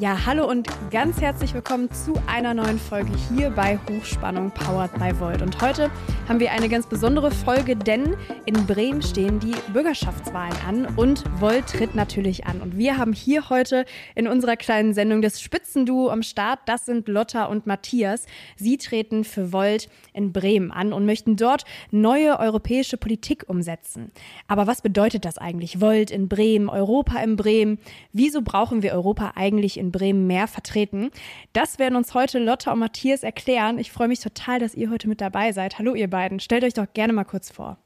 Ja, hallo und ganz herzlich willkommen zu einer neuen Folge hier bei Hochspannung Powered by Volt. Und heute haben wir eine ganz besondere Folge, denn in Bremen stehen die Bürgerschaftswahlen an und Volt tritt natürlich an. Und wir haben hier heute in unserer kleinen Sendung das Spitzenduo am Start. Das sind Lotta und Matthias. Sie treten für Volt in Bremen an und möchten dort neue europäische Politik umsetzen. Aber was bedeutet das eigentlich? Volt in Bremen, Europa in Bremen? Wieso brauchen wir Europa eigentlich in Bremen mehr vertreten. Das werden uns heute Lotta und Matthias erklären. Ich freue mich total, dass ihr heute mit dabei seid. Hallo ihr beiden, stellt euch doch gerne mal kurz vor.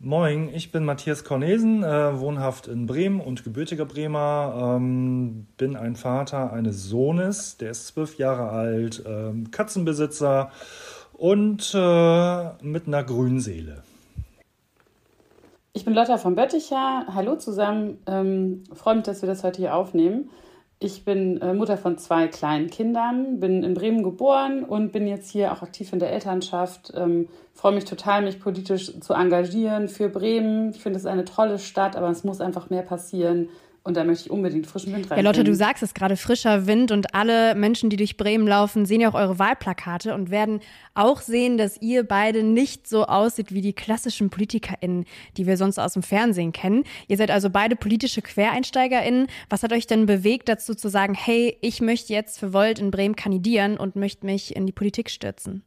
Moin, ich bin Matthias Cornesen, äh, wohnhaft in Bremen und gebürtiger Bremer. Ähm, bin ein Vater eines Sohnes, der ist zwölf Jahre alt, äh, Katzenbesitzer und äh, mit einer Grünseele. Ich bin Lotta von Bötticher. Hallo zusammen. Ähm, freue mich, dass wir das heute hier aufnehmen. Ich bin äh, Mutter von zwei kleinen Kindern, bin in Bremen geboren und bin jetzt hier auch aktiv in der Elternschaft. Ähm, freue mich total, mich politisch zu engagieren für Bremen. Ich finde es eine tolle Stadt, aber es muss einfach mehr passieren. Und da möchte ich unbedingt frischen Wind rein. Ja, Lotte, du sagst es gerade, frischer Wind und alle Menschen, die durch Bremen laufen, sehen ja auch eure Wahlplakate und werden auch sehen, dass ihr beide nicht so aussieht wie die klassischen PolitikerInnen, die wir sonst aus dem Fernsehen kennen. Ihr seid also beide politische QuereinsteigerInnen. Was hat euch denn bewegt, dazu zu sagen, hey, ich möchte jetzt für Volt in Bremen kandidieren und möchte mich in die Politik stürzen?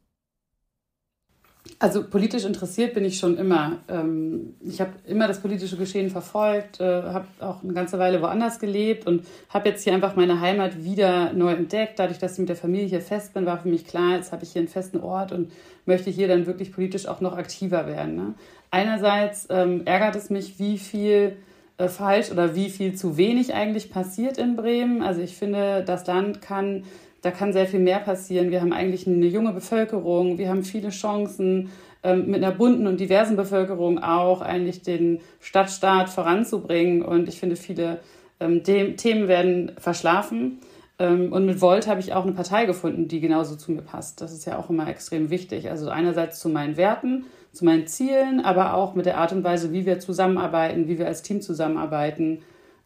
Also politisch interessiert bin ich schon immer. Ähm, ich habe immer das politische Geschehen verfolgt, äh, habe auch eine ganze Weile woanders gelebt und habe jetzt hier einfach meine Heimat wieder neu entdeckt. Dadurch, dass ich mit der Familie hier fest bin, war für mich klar, jetzt habe ich hier einen festen Ort und möchte hier dann wirklich politisch auch noch aktiver werden. Ne? Einerseits ähm, ärgert es mich, wie viel äh, falsch oder wie viel zu wenig eigentlich passiert in Bremen. Also ich finde, das Land kann da kann sehr viel mehr passieren. Wir haben eigentlich eine junge Bevölkerung, wir haben viele Chancen, ähm, mit einer bunten und diversen Bevölkerung auch eigentlich den Stadtstaat voranzubringen. Und ich finde, viele ähm, Themen werden verschlafen. Ähm, und mit Volt habe ich auch eine Partei gefunden, die genauso zu mir passt. Das ist ja auch immer extrem wichtig. Also einerseits zu meinen Werten, zu meinen Zielen, aber auch mit der Art und Weise, wie wir zusammenarbeiten, wie wir als Team zusammenarbeiten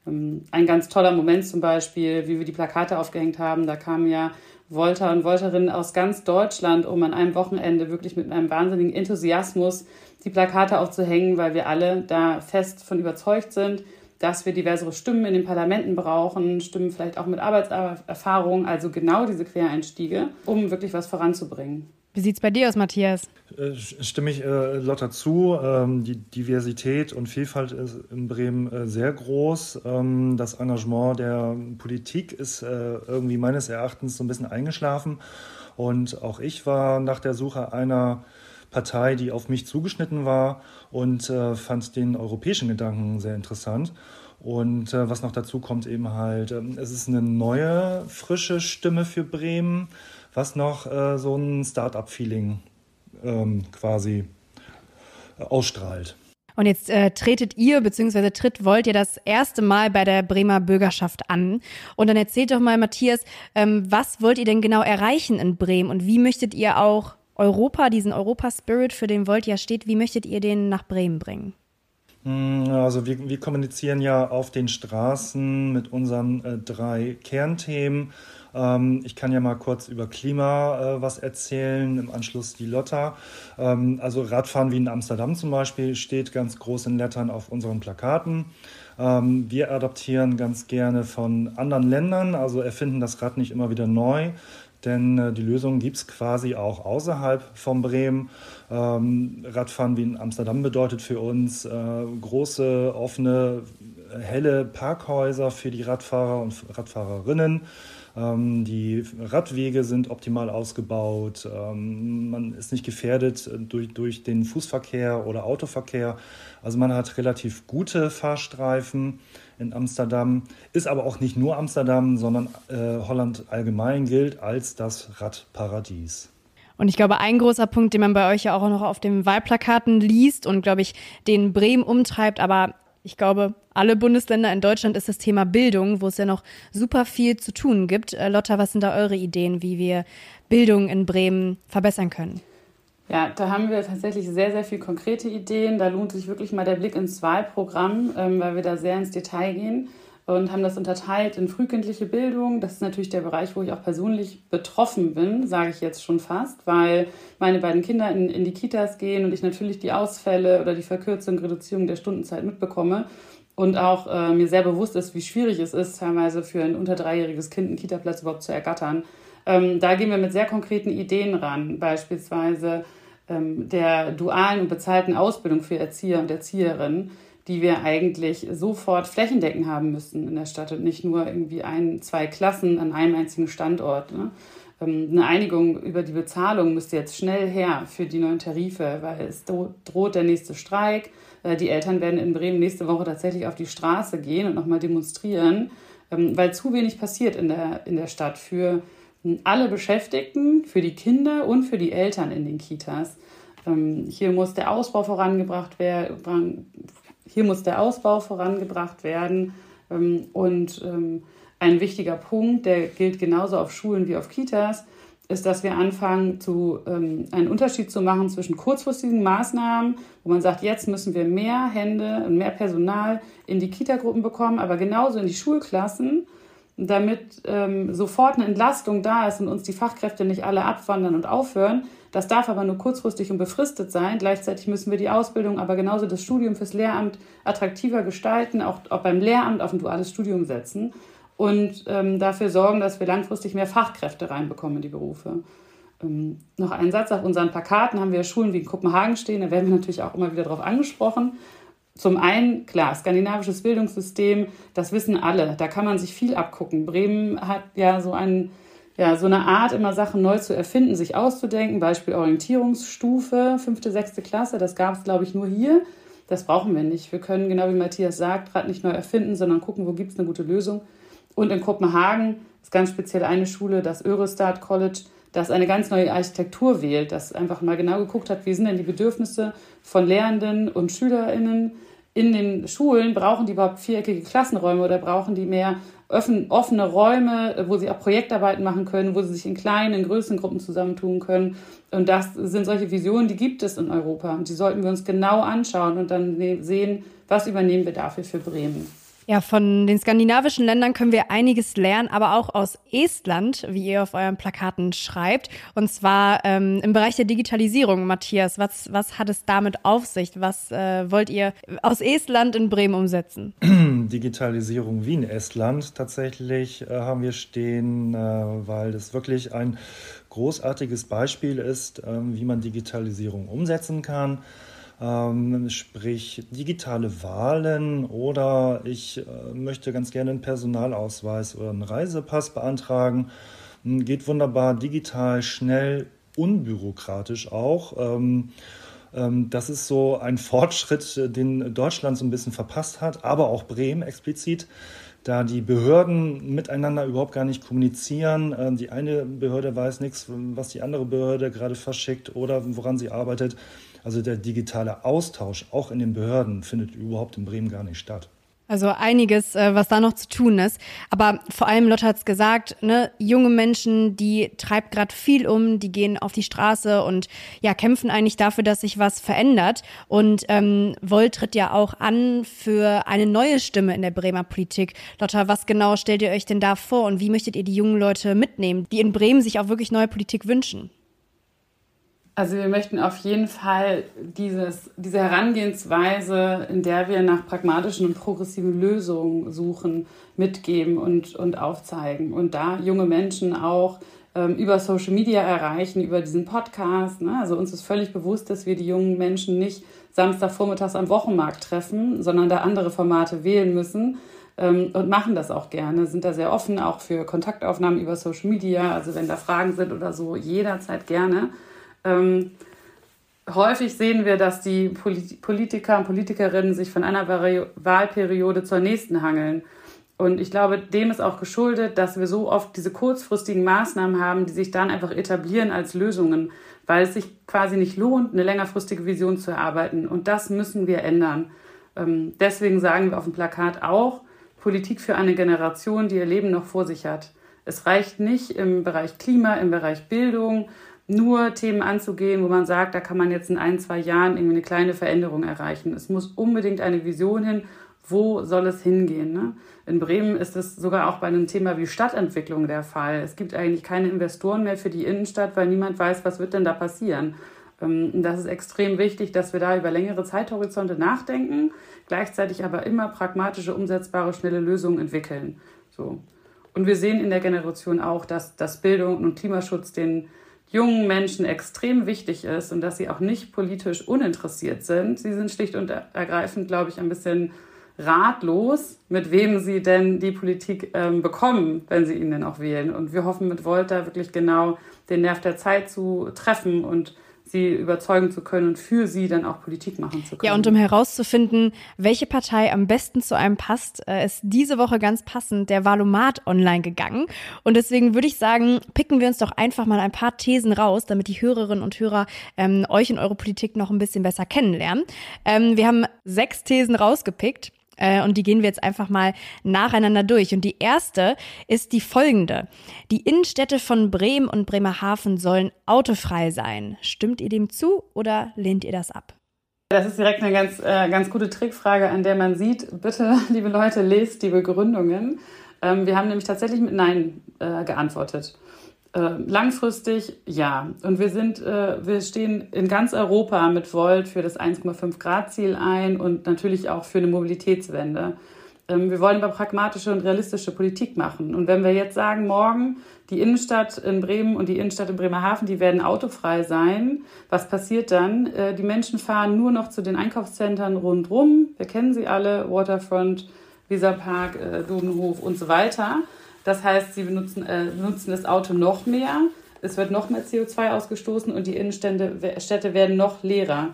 ein ganz toller Moment zum Beispiel, wie wir die Plakate aufgehängt haben. Da kamen ja Volter und Volterinnen aus ganz Deutschland, um an einem Wochenende wirklich mit einem wahnsinnigen Enthusiasmus die Plakate aufzuhängen, weil wir alle da fest von überzeugt sind, dass wir diversere Stimmen in den Parlamenten brauchen, Stimmen vielleicht auch mit Arbeitserfahrung, also genau diese Quereinstiege, um wirklich was voranzubringen. Wie sieht es bei dir aus, Matthias? Äh, stimme ich äh, Lotta zu. Ähm, die Diversität und Vielfalt ist in Bremen äh, sehr groß. Ähm, das Engagement der Politik ist äh, irgendwie meines Erachtens so ein bisschen eingeschlafen. Und auch ich war nach der Suche einer Partei, die auf mich zugeschnitten war und äh, fand den europäischen Gedanken sehr interessant. Und äh, was noch dazu kommt, eben halt, ähm, es ist eine neue, frische Stimme für Bremen was noch äh, so ein Start-up-Feeling ähm, quasi äh, ausstrahlt. Und jetzt äh, tretet ihr bzw. tritt wollt ihr das erste Mal bei der Bremer Bürgerschaft an. Und dann erzählt doch mal, Matthias, ähm, was wollt ihr denn genau erreichen in Bremen und wie möchtet ihr auch Europa, diesen Europa-Spirit, für den Volt ja steht, wie möchtet ihr den nach Bremen bringen? Hm, also wir, wir kommunizieren ja auf den Straßen mit unseren äh, drei Kernthemen. Ähm, ich kann ja mal kurz über Klima äh, was erzählen, im Anschluss die Lotta. Ähm, also Radfahren wie in Amsterdam zum Beispiel steht ganz groß in Lettern auf unseren Plakaten. Ähm, wir adaptieren ganz gerne von anderen Ländern, also erfinden das Rad nicht immer wieder neu, denn äh, die Lösung gibt es quasi auch außerhalb von Bremen. Ähm, Radfahren wie in Amsterdam bedeutet für uns äh, große, offene, helle Parkhäuser für die Radfahrer und Radfahrerinnen. Ähm, die Radwege sind optimal ausgebaut. Ähm, man ist nicht gefährdet durch, durch den Fußverkehr oder Autoverkehr. Also man hat relativ gute Fahrstreifen in Amsterdam. Ist aber auch nicht nur Amsterdam, sondern äh, Holland allgemein gilt als das Radparadies. Und ich glaube, ein großer Punkt, den man bei euch ja auch noch auf den Wahlplakaten liest und, glaube ich, den Bremen umtreibt, aber ich glaube, alle Bundesländer in Deutschland ist das Thema Bildung, wo es ja noch super viel zu tun gibt. Äh, Lotta, was sind da eure Ideen, wie wir Bildung in Bremen verbessern können? Ja, da haben wir tatsächlich sehr, sehr viele konkrete Ideen. Da lohnt sich wirklich mal der Blick ins Wahlprogramm, ähm, weil wir da sehr ins Detail gehen. Und haben das unterteilt in frühkindliche Bildung. Das ist natürlich der Bereich, wo ich auch persönlich betroffen bin, sage ich jetzt schon fast, weil meine beiden Kinder in, in die Kitas gehen und ich natürlich die Ausfälle oder die Verkürzung, Reduzierung der Stundenzeit mitbekomme und auch äh, mir sehr bewusst ist, wie schwierig es ist, teilweise für ein unter dreijähriges Kind einen Kitaplatz überhaupt zu ergattern. Ähm, da gehen wir mit sehr konkreten Ideen ran, beispielsweise ähm, der dualen und bezahlten Ausbildung für Erzieher und Erzieherinnen die wir eigentlich sofort flächendeckend haben müssen in der Stadt und nicht nur irgendwie ein, zwei Klassen an einem einzigen Standort. Ne? Ähm, eine Einigung über die Bezahlung müsste jetzt schnell her für die neuen Tarife, weil es droht der nächste Streik. Äh, die Eltern werden in Bremen nächste Woche tatsächlich auf die Straße gehen und nochmal demonstrieren, ähm, weil zu wenig passiert in der, in der Stadt für alle Beschäftigten, für die Kinder und für die Eltern in den Kitas. Ähm, hier muss der Ausbau vorangebracht werden, hier muss der Ausbau vorangebracht werden. Ähm, und ähm, ein wichtiger Punkt, der gilt genauso auf Schulen wie auf Kitas, ist, dass wir anfangen, zu, ähm, einen Unterschied zu machen zwischen kurzfristigen Maßnahmen, wo man sagt, jetzt müssen wir mehr Hände und mehr Personal in die Kitagruppen bekommen, aber genauso in die Schulklassen, damit sofort eine Entlastung da ist und uns die Fachkräfte nicht alle abwandern und aufhören, das darf aber nur kurzfristig und befristet sein. Gleichzeitig müssen wir die Ausbildung, aber genauso das Studium fürs Lehramt attraktiver gestalten, auch, auch beim Lehramt auf ein duales Studium setzen und ähm, dafür sorgen, dass wir langfristig mehr Fachkräfte reinbekommen in die Berufe. Ähm, noch ein Satz, auf unseren Plakaten haben wir Schulen wie in Kopenhagen stehen, da werden wir natürlich auch immer wieder darauf angesprochen. Zum einen, klar, skandinavisches Bildungssystem, das wissen alle, da kann man sich viel abgucken. Bremen hat ja so einen ja, so eine Art, immer Sachen neu zu erfinden, sich auszudenken. Beispiel Orientierungsstufe, fünfte, sechste Klasse. Das gab es, glaube ich, nur hier. Das brauchen wir nicht. Wir können, genau wie Matthias sagt, gerade nicht neu erfinden, sondern gucken, wo gibt es eine gute Lösung. Und in Kopenhagen ist ganz speziell eine Schule, das Eurostat College, das eine ganz neue Architektur wählt, das einfach mal genau geguckt hat, wie sind denn die Bedürfnisse von Lehrenden und SchülerInnen in den Schulen. Brauchen die überhaupt viereckige Klassenräume oder brauchen die mehr offene Räume, wo sie auch Projektarbeiten machen können, wo sie sich in kleinen, in größeren Gruppen zusammentun können. Und das sind solche Visionen, die gibt es in Europa. Und die sollten wir uns genau anschauen und dann sehen, was übernehmen wir dafür für Bremen. Ja, von den skandinavischen Ländern können wir einiges lernen, aber auch aus Estland, wie ihr auf euren Plakaten schreibt. Und zwar ähm, im Bereich der Digitalisierung. Matthias, was, was hat es damit auf sich? Was äh, wollt ihr aus Estland in Bremen umsetzen? Digitalisierung wie in Estland tatsächlich äh, haben wir stehen, äh, weil das wirklich ein großartiges Beispiel ist, äh, wie man Digitalisierung umsetzen kann ähm, sprich digitale Wahlen oder ich äh, möchte ganz gerne einen Personalausweis oder einen Reisepass beantragen. Hm, geht wunderbar digital, schnell, unbürokratisch auch. Ähm, ähm, das ist so ein Fortschritt, den Deutschland so ein bisschen verpasst hat, aber auch Bremen explizit da die Behörden miteinander überhaupt gar nicht kommunizieren. Die eine Behörde weiß nichts, was die andere Behörde gerade verschickt oder woran sie arbeitet. Also der digitale Austausch auch in den Behörden findet überhaupt in Bremen gar nicht statt. Also einiges, äh, was da noch zu tun ist. Aber vor allem, Lotte hat es gesagt, ne, junge Menschen, die treibt gerade viel um, die gehen auf die Straße und ja, kämpfen eigentlich dafür, dass sich was verändert. Und ähm, Volt tritt ja auch an für eine neue Stimme in der Bremer Politik. Lotta, was genau stellt ihr euch denn da vor und wie möchtet ihr die jungen Leute mitnehmen, die in Bremen sich auch wirklich neue Politik wünschen? Also wir möchten auf jeden Fall dieses, diese Herangehensweise, in der wir nach pragmatischen und progressiven Lösungen suchen, mitgeben und, und aufzeigen. Und da junge Menschen auch ähm, über Social Media erreichen, über diesen Podcast. Ne? Also uns ist völlig bewusst, dass wir die jungen Menschen nicht Samstagvormittags am Wochenmarkt treffen, sondern da andere Formate wählen müssen ähm, und machen das auch gerne, sind da sehr offen, auch für Kontaktaufnahmen über Social Media. Also wenn da Fragen sind oder so, jederzeit gerne. Ähm, häufig sehen wir, dass die Politiker und Politikerinnen sich von einer Wahlperiode zur nächsten hangeln. Und ich glaube, dem ist auch geschuldet, dass wir so oft diese kurzfristigen Maßnahmen haben, die sich dann einfach etablieren als Lösungen, weil es sich quasi nicht lohnt, eine längerfristige Vision zu erarbeiten. Und das müssen wir ändern. Ähm, deswegen sagen wir auf dem Plakat auch, Politik für eine Generation, die ihr Leben noch vor sich hat. Es reicht nicht im Bereich Klima, im Bereich Bildung nur Themen anzugehen, wo man sagt, da kann man jetzt in ein, zwei Jahren irgendwie eine kleine Veränderung erreichen. Es muss unbedingt eine Vision hin, wo soll es hingehen. Ne? In Bremen ist es sogar auch bei einem Thema wie Stadtentwicklung der Fall. Es gibt eigentlich keine Investoren mehr für die Innenstadt, weil niemand weiß, was wird denn da passieren. Ähm, das ist extrem wichtig, dass wir da über längere Zeithorizonte nachdenken, gleichzeitig aber immer pragmatische, umsetzbare, schnelle Lösungen entwickeln. So. Und wir sehen in der Generation auch, dass, dass Bildung und Klimaschutz den jungen Menschen extrem wichtig ist und dass sie auch nicht politisch uninteressiert sind. Sie sind schlicht und ergreifend, glaube ich, ein bisschen ratlos, mit wem sie denn die Politik ähm, bekommen, wenn sie ihn denn auch wählen. Und wir hoffen mit Volta wirklich genau den Nerv der Zeit zu treffen und sie überzeugen zu können und für sie dann auch Politik machen zu können. Ja, und um herauszufinden, welche Partei am besten zu einem passt, äh, ist diese Woche ganz passend der Valomat online gegangen. Und deswegen würde ich sagen, picken wir uns doch einfach mal ein paar Thesen raus, damit die Hörerinnen und Hörer ähm, euch und eure Politik noch ein bisschen besser kennenlernen. Ähm, wir haben sechs Thesen rausgepickt. Äh, und die gehen wir jetzt einfach mal nacheinander durch. Und die erste ist die folgende. Die Innenstädte von Bremen und Bremerhaven sollen autofrei sein. Stimmt ihr dem zu oder lehnt ihr das ab? Das ist direkt eine ganz, äh, ganz gute Trickfrage, an der man sieht, bitte, liebe Leute, lest die Begründungen. Ähm, wir haben nämlich tatsächlich mit Nein äh, geantwortet. Äh, langfristig ja. Und wir sind, äh, wir stehen in ganz Europa mit Volt für das 1,5 Grad Ziel ein und natürlich auch für eine Mobilitätswende. Ähm, wir wollen aber pragmatische und realistische Politik machen. Und wenn wir jetzt sagen, morgen die Innenstadt in Bremen und die Innenstadt in Bremerhaven, die werden autofrei sein, was passiert dann? Äh, die Menschen fahren nur noch zu den Einkaufszentren rundrum. Wir kennen sie alle, Waterfront, Weserpark, äh, Dudenhof und so weiter. Das heißt, sie benutzen, äh, benutzen das Auto noch mehr, es wird noch mehr CO2 ausgestoßen und die Innenstädte werden noch leerer.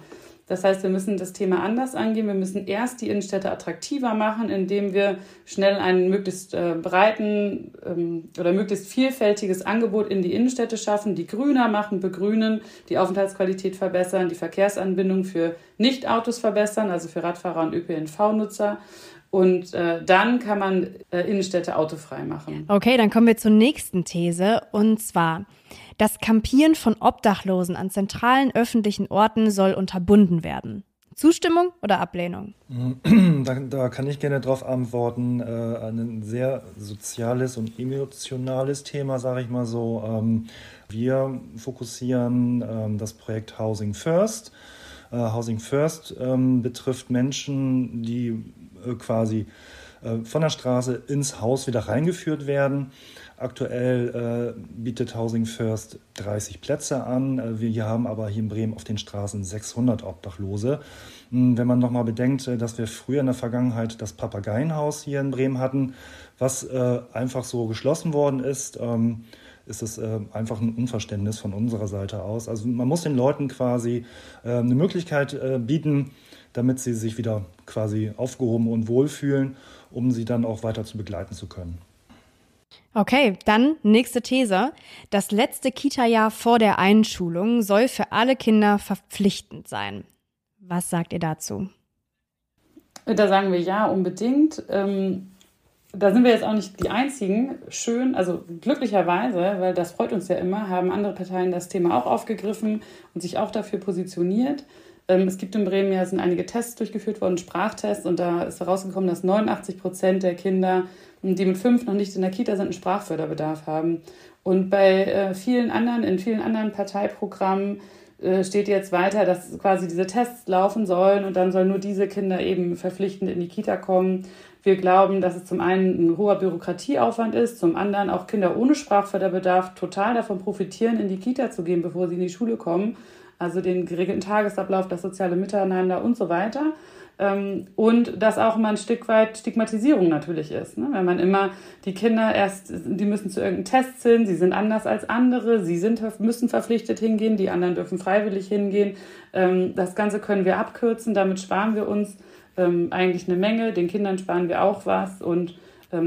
Das heißt, wir müssen das Thema anders angehen. Wir müssen erst die Innenstädte attraktiver machen, indem wir schnell ein möglichst äh, breiten ähm, oder möglichst vielfältiges Angebot in die Innenstädte schaffen, die grüner machen, begrünen, die Aufenthaltsqualität verbessern, die Verkehrsanbindung für Nicht-Autos verbessern, also für Radfahrer und ÖPNV-Nutzer und äh, dann kann man äh, Innenstädte autofrei machen. Okay, dann kommen wir zur nächsten These. Und zwar, das Campieren von Obdachlosen an zentralen öffentlichen Orten soll unterbunden werden. Zustimmung oder Ablehnung? Da, da kann ich gerne darauf antworten. Äh, ein sehr soziales und emotionales Thema, sage ich mal so. Ähm, wir fokussieren ähm, das Projekt Housing First. Äh, Housing First ähm, betrifft Menschen, die äh, quasi äh, von der Straße ins Haus wieder reingeführt werden. Aktuell äh, bietet Housing First 30 Plätze an. Wir haben aber hier in Bremen auf den Straßen 600 Obdachlose. Hm, wenn man nochmal bedenkt, dass wir früher in der Vergangenheit das Papageienhaus hier in Bremen hatten, was äh, einfach so geschlossen worden ist, ähm, ist es äh, einfach ein Unverständnis von unserer Seite aus. Also man muss den Leuten quasi äh, eine Möglichkeit bieten, damit sie sich wieder quasi aufgehoben und wohlfühlen, um sie dann auch weiter zu begleiten zu können. Okay, dann nächste These. Das letzte Kita-Jahr vor der Einschulung soll für alle Kinder verpflichtend sein. Was sagt ihr dazu? Da sagen wir ja, unbedingt. Ähm, da sind wir jetzt auch nicht die Einzigen. Schön, also glücklicherweise, weil das freut uns ja immer, haben andere Parteien das Thema auch aufgegriffen und sich auch dafür positioniert. Ähm, es gibt in Bremen ja sind einige Tests durchgeführt worden, Sprachtests, und da ist herausgekommen, dass 89 Prozent der Kinder, die mit fünf noch nicht in der Kita sind, einen Sprachförderbedarf haben. Und bei äh, vielen anderen, in vielen anderen Parteiprogrammen steht jetzt weiter, dass quasi diese Tests laufen sollen und dann sollen nur diese Kinder eben verpflichtend in die Kita kommen. Wir glauben, dass es zum einen ein hoher Bürokratieaufwand ist, zum anderen auch Kinder ohne Sprachförderbedarf total davon profitieren, in die Kita zu gehen, bevor sie in die Schule kommen also den geregelten Tagesablauf, das soziale Miteinander und so weiter. Ähm, und dass auch mal ein Stück weit Stigmatisierung natürlich ist. Ne? Wenn man immer die Kinder erst, die müssen zu irgendeinem Test hin, sie sind anders als andere, sie sind, müssen verpflichtet hingehen, die anderen dürfen freiwillig hingehen. Ähm, das Ganze können wir abkürzen, damit sparen wir uns ähm, eigentlich eine Menge, den Kindern sparen wir auch was und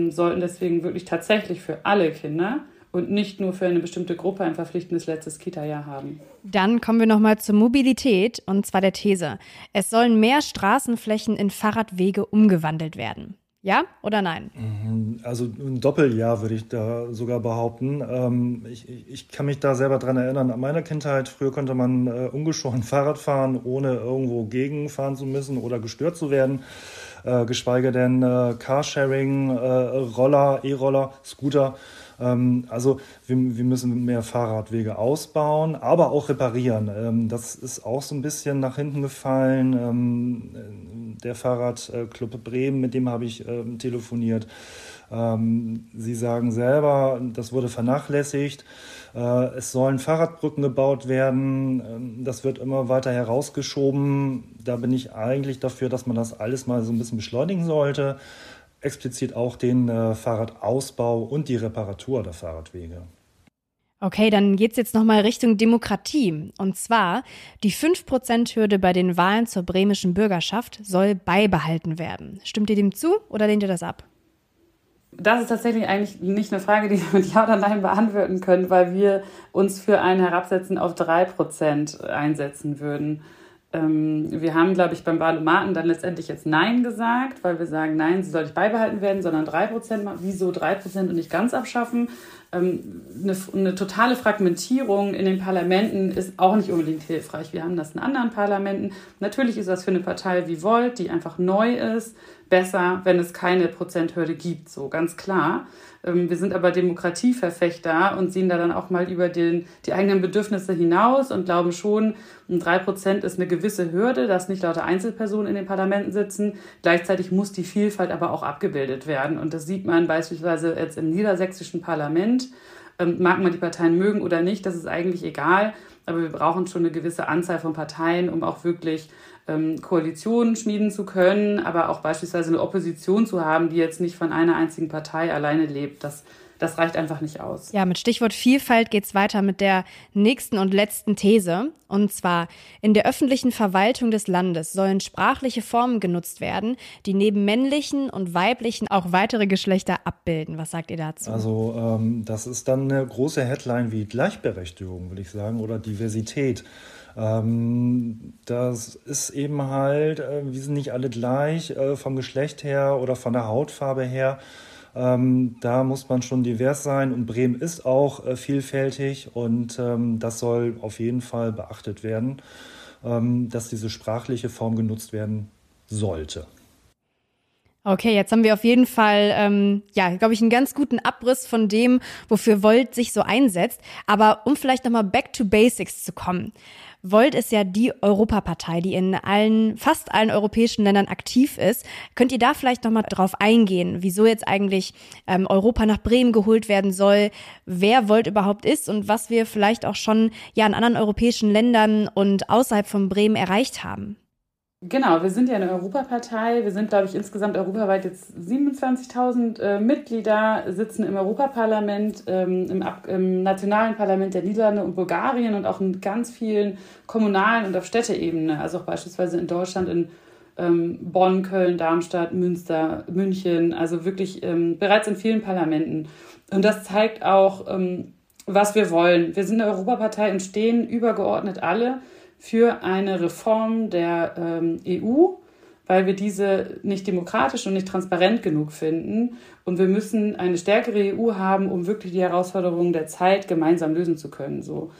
sollten deswegen wirklich tatsächlich für alle Kinder und nicht nur für eine bestimmte Gruppe ein verpflichtendes letztes Kita-Jahr haben. Dann kommen wir nochmal zur Mobilität und zwar der These. Es sollen mehr Straßenflächen in Fahrradwege umgewandelt werden. Ja oder nein? Mhm, also ein Doppeljahr würde ich da sogar behaupten. Ähm, ich, ich kann mich da selber dran erinnern, an meiner Kindheit, früher konnte man äh, ungeschoren Fahrrad fahren, ohne irgendwo gegenfahren zu müssen oder gestört zu werden. äh, geschweige denn äh, Carsharing, Roller, E-Roller, Scooter. Ähm, also wir, wir, müssen mehr Fahrradwege ausbauen, aber auch reparieren. Ähm, das ist auch so ein bisschen nach hinten gefallen. Ähm, der Fahrradclub Bremen, mit dem habe ich telefoniert. Sie sagen selber, das wurde vernachlässigt. Äh, es sollen Fahrradbrücken gebaut werden. Das wird immer weiter herausgeschoben. Da bin ich eigentlich dafür, dass man das alles mal so ein bisschen beschleunigen sollte explizit auch den äh, Fahrradausbau und die Reparatur der Fahrradwege. Okay, dann geht es jetzt nochmal Richtung Demokratie. Und zwar, die 5%-Hürde bei den Wahlen zur bremischen Bürgerschaft soll beibehalten werden. Stimmt ihr dem zu oder lehnt ihr das ab? Das ist tatsächlich eigentlich nicht eine Frage, die wir mit Ja oder Nein beantworten können, weil wir uns für ein Herabsetzen auf 3% einsetzen würden. Ähm, wir haben, glaube ich, beim Wahlomaten dann letztendlich jetzt Nein gesagt, weil wir sagen, nein, sie soll nicht beibehalten werden, sondern 3%. Wieso 3% und nicht ganz abschaffen? Ähm, eine, eine, totale Fragmentierung in den Parlamenten ist auch nicht unbedingt hilfreich. Wir haben das in anderen Parlamenten. Natürlich ist das für eine Partei wie Volt, die einfach neu ist, besser, wenn es keine Prozenthürde gibt, so ganz klar. Ähm, wir sind aber Demokratieverfechter und sehen da dann auch mal über den, die eigenen Bedürfnisse hinaus und glauben schon, drei Prozent ist eine gewisse Hürde, dass nicht lauter Einzelpersonen in den Parlamenten sitzen. Gleichzeitig muss die Vielfalt aber auch abgebildet werden. Und das sieht man beispielsweise jetzt im niedersächsischen Parlament. Ähm, mag man die Parteien mögen oder nicht, das ist eigentlich egal. Aber wir brauchen schon eine gewisse Anzahl von Parteien, um auch wirklich ähm, Koalitionen schmieden zu können, aber auch beispielsweise eine Opposition zu haben, die jetzt nicht von einer einzigen Partei alleine lebt. Das, das reicht einfach nicht aus. Ja, mit Stichwort Vielfalt geht es weiter mit der nächsten und letzten These. Und zwar, in der öffentlichen Verwaltung des Landes sollen sprachliche Formen genutzt werden, die neben männlichen und weiblichen auch weitere Geschlechter abbilden. Was sagt ihr dazu? Also ähm, das ist dann eine große Headline wie Gleichberechtigung, würde ich sagen, oder Diversität. Ähm, das ist eben halt, äh, wir sind nicht alle gleich äh, vom Geschlecht her oder von der Hautfarbe her. Ähm, da muss man schon divers sein und Bremen ist auch äh, vielfältig und ähm, das soll auf jeden Fall beachtet werden, ähm, dass diese sprachliche Form genutzt werden sollte. Okay, jetzt haben wir auf jeden Fall, ähm, ja, glaube ich, einen ganz guten Abriss von dem, wofür Volt sich so einsetzt. Aber um vielleicht nochmal back to basics zu kommen. Volt ist ja die Europapartei, die in allen, fast allen europäischen Ländern aktiv ist. Könnt ihr da vielleicht nochmal drauf eingehen, wieso jetzt eigentlich ähm, Europa nach Bremen geholt werden soll, wer Volt überhaupt ist und was wir vielleicht auch schon ja in anderen europäischen Ländern und außerhalb von Bremen erreicht haben? Genau, wir sind ja eine Europapartei. Wir sind, glaube ich, insgesamt europaweit jetzt 27.000 äh, Mitglieder, sitzen im Europaparlament, ähm, im, im, nationalen Parlament der Niederlande und Bulgarien und auch in ganz vielen kommunalen und auf Städteebene. Also auch beispielsweise in Deutschland in ähm, Bonn, Köln, Darmstadt, Münster, München. Also wirklich ähm, bereits in vielen Parlamenten. Und das zeigt auch, ähm, was wir wollen. Wir sind eine Europapartei und stehen übergeordnet alle für eine Reform der ähm, EU, weil wir diese nicht demokratisch und nicht transparent genug finden. Und wir müssen eine stärkere EU haben, um wirklich die Herausforderungen der Zeit gemeinsam lösen zu können. So.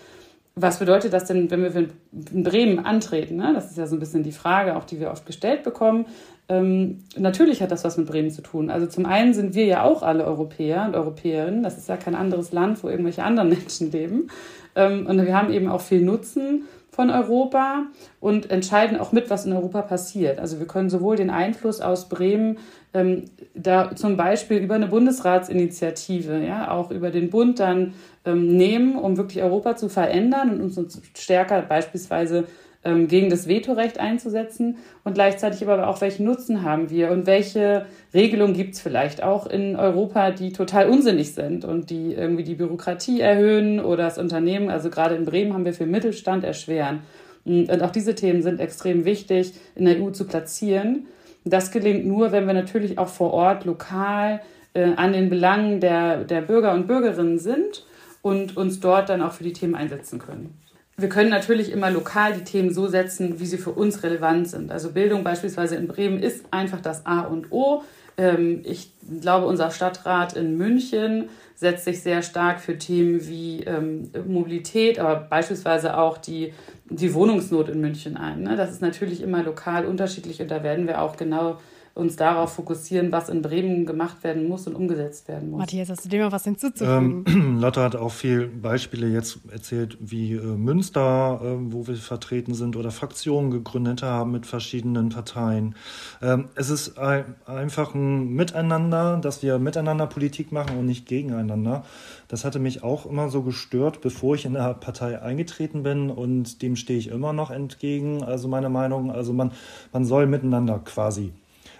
Was bedeutet das denn, wenn wir in Bremen antreten? Ne? Das ist ja so ein bisschen die Frage, auch die wir oft gestellt bekommen. Ähm, natürlich hat das was mit Bremen zu tun. Also zum einen sind wir ja auch alle Europäer und Europäerinnen. Das ist ja kein anderes Land, wo irgendwelche anderen Menschen leben. Ähm, und wir haben eben auch viel Nutzen von Europa und entscheiden auch mit, was in Europa passiert. Also wir können sowohl den Einfluss aus Bremen ähm, da zum Beispiel über eine Bundesratsinitiative, ja, auch über den Bund dann ähm, nehmen, um wirklich Europa zu verändern und uns stärker beispielsweise ähm, gegen das Vetorecht einzusetzen und gleichzeitig aber auch, welchen Nutzen haben wir und welche Regelungen gibt es vielleicht auch in Europa, die total unsinnig sind und die irgendwie die Bürokratie erhöhen oder das Unternehmen, also gerade in Bremen haben wir für Mittelstand erschweren. Und auch diese Themen sind extrem wichtig in der EU zu platzieren. Das gelingt nur, wenn wir natürlich auch vor Ort lokal äh, an den Belangen der, der Bürger und Bürgerinnen sind und uns dort dann auch für die Themen einsetzen können wir können natürlich immer lokal die Themen so setzen, wie sie für uns relevant sind. Also Bildung beispielsweise in Bremen ist einfach das A und O. Ähm, ich glaube, unser Stadtrat in München setzt sich sehr stark für Themen wie ähm, Mobilität, aber beispielsweise auch die, die Wohnungsnot in München ein. Ne? Das ist natürlich immer lokal unterschiedlich und da werden wir auch genau uns darauf fokussieren, was in Bremen gemacht werden muss und umgesetzt werden muss. Matthias, hast du dem noch was hinzuzufügen? Ähm, Lotte hat auch viele Beispiele jetzt erzählt, wie äh, Münster, äh, wo wir vertreten sind, oder Fraktionen gegründet haben mit verschiedenen Parteien. Ähm, es ist ein, einfach ein Miteinander, dass wir miteinander Politik machen und nicht gegeneinander. Das hatte mich auch immer so gestört, bevor ich in der Partei eingetreten bin und dem stehe ich immer noch entgegen. Also meine Meinung, also man, man soll miteinander quasi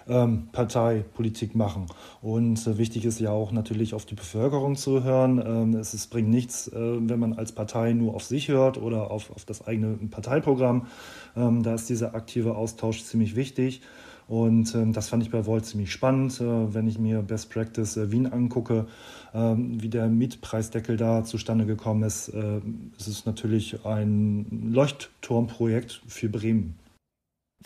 ähm, Parteipolitik machen. Und äh, wichtig ist ja auch natürlich auf die Bevölkerung zu hören. Ähm, es, es bringt nichts, äh, wenn man als Partei nur auf sich hört oder auf, auf das eigene Parteiprogramm. Ähm, da ist dieser aktive Austausch ziemlich wichtig. Und ähm, das fand ich bei Volt ziemlich spannend, äh, wenn ich mir Best Practice äh, Wien angucke, ähm, wie der Mietpreisdeckel da zustande gekommen ist. Äh, es ist natürlich ein Leuchtturmprojekt für Bremen.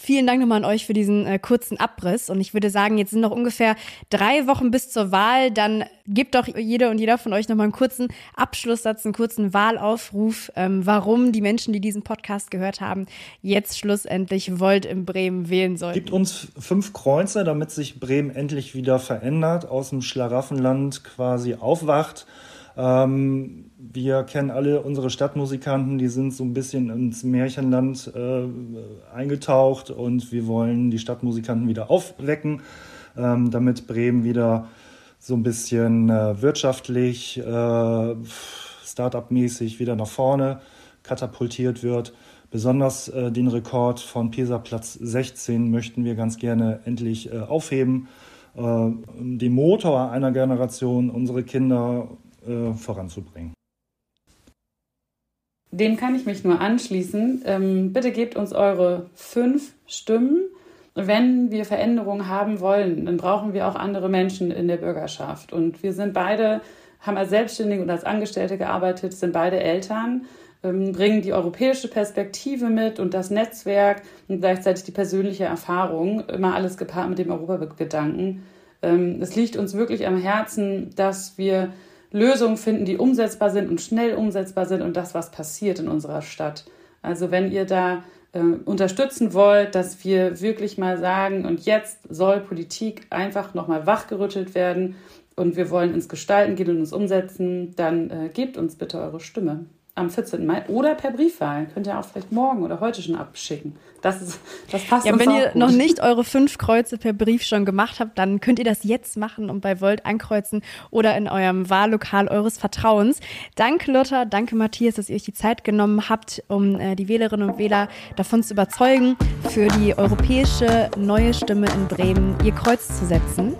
Vielen Dank nochmal an euch für diesen äh, kurzen Abriss. Und ich würde sagen, jetzt sind noch ungefähr drei Wochen bis zur Wahl. Dann gebt doch jede und jeder von euch nochmal einen kurzen Abschlusssatz, einen kurzen Wahlaufruf, ähm, warum die Menschen, die diesen Podcast gehört haben, jetzt schlussendlich Volt in Bremen wählen sollen. Gibt uns fünf Kreuze, damit sich Bremen endlich wieder verändert, aus dem Schlaraffenland quasi aufwacht. Ähm, wir kennen alle unsere Stadtmusikanten, die sind so ein bisschen ins Märchenland äh, eingetaucht und wir wollen die Stadtmusikanten wieder aufwecken, ähm, damit Bremen wieder so ein bisschen äh, wirtschaftlich, äh, Startup-mäßig wieder nach vorne katapultiert wird. Besonders äh, den Rekord von Pisa Platz 16 möchten wir ganz gerne endlich äh, aufheben. Äh, den Motor einer Generation, unsere Kinder äh, voranzubringen. Dem kann ich mich nur anschließen. Ähm, bitte gebt uns eure fünf Stimmen. Wenn wir Veränderungen haben wollen, dann brauchen wir auch andere Menschen in der Bürgerschaft. Und wir sind beide, haben als Selbstständige und als Angestellte gearbeitet, sind beide Eltern, ähm, bringen die europäische Perspektive mit und das Netzwerk und gleichzeitig die persönliche Erfahrung, immer alles gepaart mit dem Europagedanken. Ähm, es liegt uns wirklich am Herzen, dass wir Lösungen finden, die umsetzbar sind und schnell umsetzbar sind und das, was passiert in unserer Stadt. Also wenn ihr da äh, unterstützen wollt, dass wir wirklich mal sagen, und jetzt soll Politik einfach nochmal wachgerüttelt werden und wir wollen ins Gestalten gehen und uns umsetzen, dann äh, gebt uns bitte eure Stimme am 14. Mai oder per Briefwahl. Könnt ihr auch vielleicht morgen oder heute schon abschicken. Das, ist, das passt ja, Wenn ihr gut. noch nicht eure fünf Kreuze per Brief schon gemacht habt, dann könnt ihr das jetzt machen und bei Volt ankreuzen oder in eurem Wahllokal eures Vertrauens. Danke Lothar, danke Matthias, dass ihr euch die Zeit genommen habt, um äh, die Wählerinnen und Wähler davon zu überzeugen, für die europäische neue Stimme in Bremen ihr Kreuz zu setzen.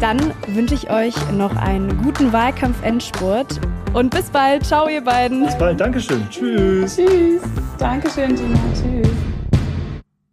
Dann wünsche ich euch noch einen guten Wahlkampf-Endspurt und bis bald. Ciao, ihr beiden. Bis bald. Dankeschön. Tschüss. Tschüss. Dankeschön, Gina. Tschüss.